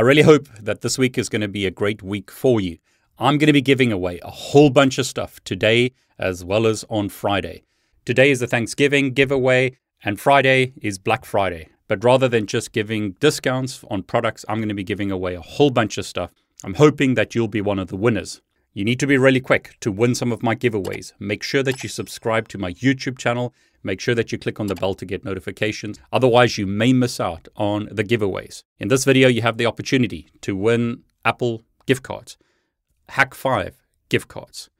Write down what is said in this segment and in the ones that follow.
I really hope that this week is going to be a great week for you. I'm going to be giving away a whole bunch of stuff today as well as on Friday. Today is the Thanksgiving giveaway, and Friday is Black Friday. But rather than just giving discounts on products, I'm going to be giving away a whole bunch of stuff. I'm hoping that you'll be one of the winners. You need to be really quick to win some of my giveaways. Make sure that you subscribe to my YouTube channel. Make sure that you click on the bell to get notifications. Otherwise, you may miss out on the giveaways. In this video, you have the opportunity to win Apple gift cards, Hak5 gift cards,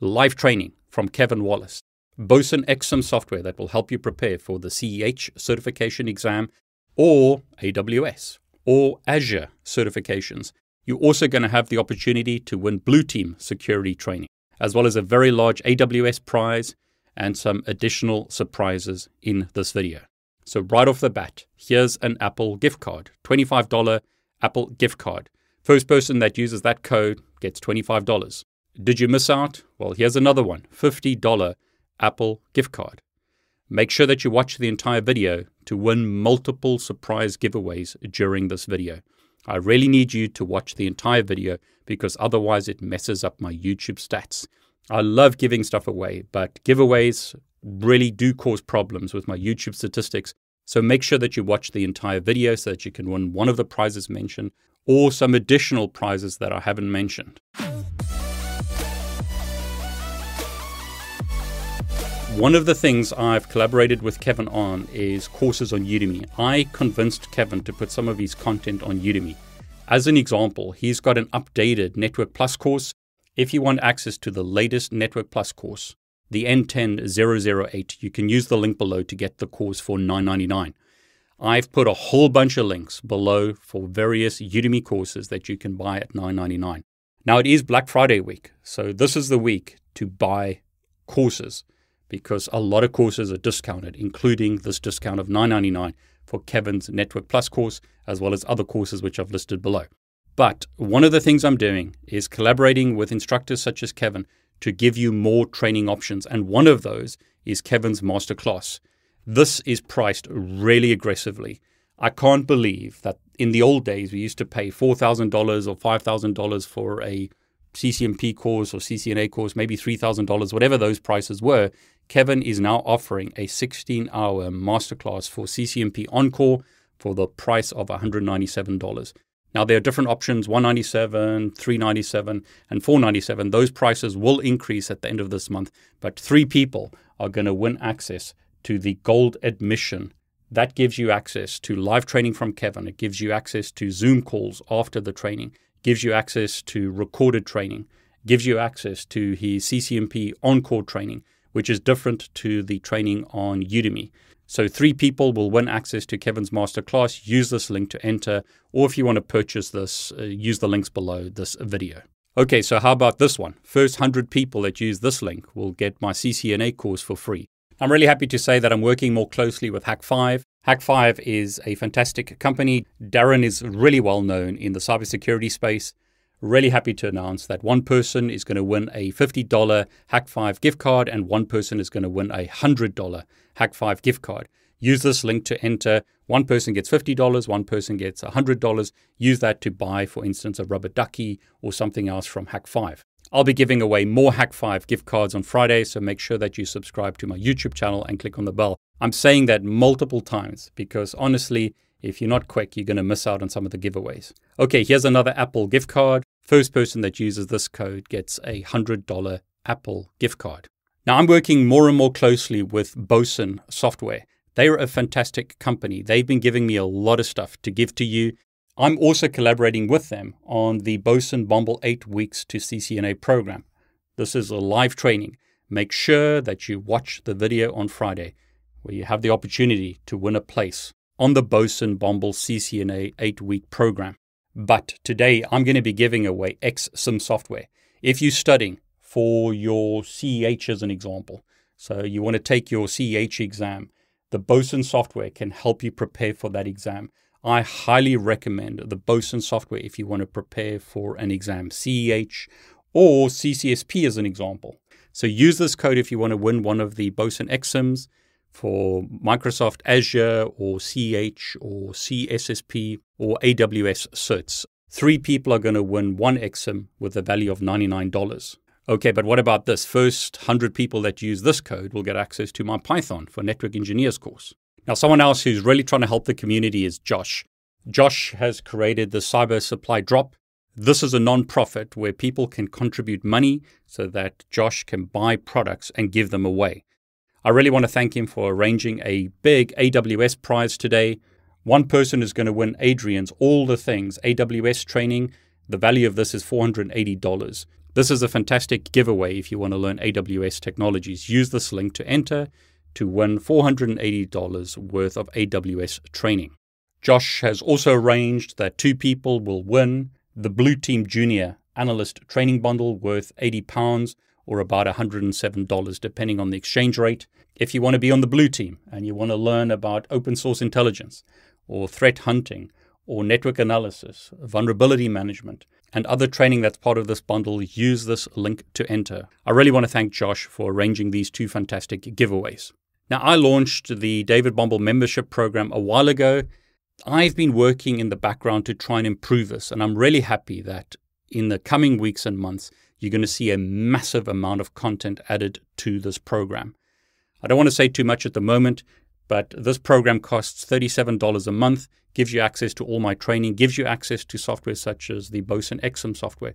live training from Kevin Wallace, Boson ExSim software that will help you prepare for the CEH certification exam or AWS or Azure certifications you're also going to have the opportunity to win Blue Team security training, as well as a very large AWS prize and some additional surprises in this video. So, right off the bat, here's an Apple gift card $25 Apple gift card. First person that uses that code gets $25. Did you miss out? Well, here's another one $50 Apple gift card. Make sure that you watch the entire video to win multiple surprise giveaways during this video. I really need you to watch the entire video because otherwise it messes up my YouTube stats. I love giving stuff away, but giveaways really do cause problems with my YouTube statistics. So make sure that you watch the entire video so that you can win one of the prizes mentioned or some additional prizes that I haven't mentioned. One of the things I've collaborated with Kevin on is courses on Udemy. I convinced Kevin to put some of his content on Udemy. As an example, he's got an updated Network Plus course. If you want access to the latest Network Plus course, the N10008, you can use the link below to get the course for $9.99. I've put a whole bunch of links below for various Udemy courses that you can buy at $9.99. Now, it is Black Friday week, so this is the week to buy courses because a lot of courses are discounted, including this discount of $9.99 for Kevin's Network Plus course, as well as other courses which I've listed below. But one of the things I'm doing is collaborating with instructors such as Kevin to give you more training options. And one of those is Kevin's masterclass. This is priced really aggressively. I can't believe that in the old days we used to pay $4,000 or $5,000 for a CCNP course or CCNA course, maybe $3,000, whatever those prices were, Kevin is now offering a 16 hour masterclass for CCNP ENCOR for the price of $197. Now there are different options 197, 397, and 497. Those prices will increase at the end of this month, but 3 people are going to win access to the gold admission. That gives you access to live training from Kevin. It gives you access to Zoom calls after the training gives you access to recorded training, gives you access to his CCNP ENCOR training, which is different to the training on Udemy. So, three people will win access to Kevin's masterclass. Use this link to enter, or if you want to purchase this, uh, use the links below this video. Okay, so how about this one? First 100 people that use this link will get my CCNA course for free. I'm really happy to say that I'm working more closely with Hak5. Hak5 is a fantastic company. Darren is really well known in the cybersecurity space. Really happy to announce that one person is going to win a $50 Hak5 gift card and one person is going to win a $100 Hak5 gift card. Use this link to enter. One person gets $50, one person gets $100. Use that to buy, for instance, a rubber ducky or something else from Hak5. I'll be giving away more Hak5 gift cards on Friday, so make sure that you subscribe to my YouTube channel and click on the bell. I'm saying that multiple times because honestly, if you're not quick, you're going to miss out on some of the giveaways. Okay, here's another Apple gift card. First person that uses this code gets a $100 Apple gift card. Now, I'm working more and more closely with Boson Software. They're a fantastic company. They've been giving me a lot of stuff to give to you. I'm also collaborating with them on the Boson Bombal 8 Weeks to CCNA program. This is a live training. Make sure that you watch the video on Friday where you have the opportunity to win a place on the Boson Bombal CCNA 8 week program. But today I'm going to be giving away ExSim software. If you're studying for your CEH as an example, so you want to take your CEH exam, the Boson software can help you prepare for that exam. I highly recommend the Boson software if you want to prepare for an exam, CEH or CCSP as an example. So use this code if you want to win one of the Boson ExSims. For Microsoft Azure or CH or CCSP or AWS certs. Three people are going to win one ExSim with a value of $99. Okay, but what about this? First 100 people that use this code will get access to my Python for Network Engineers course. Now, someone else who's really trying to help the community is Josh. Josh has created the Cyber Supply Drop. This is a non-profit where people can contribute money so that Josh can buy products and give them away. I really want to thank him for arranging a big AWS prize today. One person is going to win Adrian's All the Things AWS training. The value of this is $480. This is a fantastic giveaway if you want to learn AWS technologies. Use this link to enter to win $480 worth of AWS training. Josh has also arranged that two people will win the Blue Team Junior Analyst Training Bundle worth £80 or about $107 depending on the exchange rate. If you want to be on the blue team and you want to learn about open source intelligence or threat hunting or network analysis, vulnerability management, and other training that's part of this bundle, use this link to enter. I really want to thank Josh for arranging these two fantastic giveaways. Now, I launched the David Bombal membership program a while ago. I've been working in the background to try and improve this, and I'm really happy that in the coming weeks and months, you're going to see a massive amount of content added to this program. I don't want to say too much at the moment, but this program costs $37 a month, gives you access to all my training, gives you access to software such as the Boson ExSim software.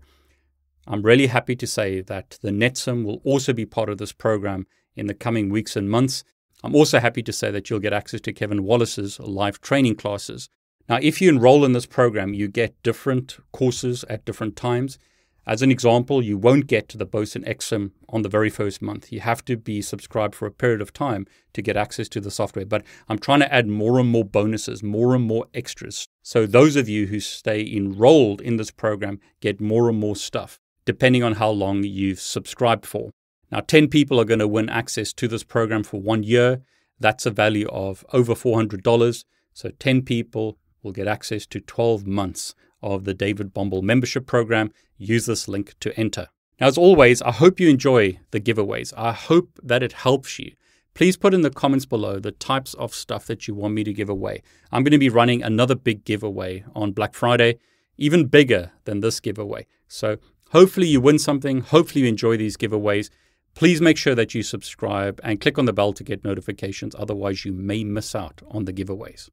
I'm really happy to say that the NetSIM will also be part of this program in the coming weeks and months. I'm also happy to say that you'll get access to Kevin Wallace's live training classes. Now, if you enroll in this program, you get different courses at different times. As an example, you won't get to the Boson ExSim on the very first month. You have to be subscribed for a period of time to get access to the software. But I'm trying to add more and more bonuses, more and more extras. So those of you who stay enrolled in this program get more and more stuff, depending on how long you've subscribed for. Now, 10 people are going to win access to this program for one year. That's a value of over $400. So 10 people will get access to 12 months of the David Bombal membership program. Use this link to enter. Now, as always, I hope you enjoy the giveaways. I hope that it helps you. Please put in the comments below the types of stuff that you want me to give away. I'm going to be running another big giveaway on Black Friday, even bigger than this giveaway. So hopefully you win something. Hopefully you enjoy these giveaways. Please make sure that you subscribe and click on the bell to get notifications. Otherwise, you may miss out on the giveaways.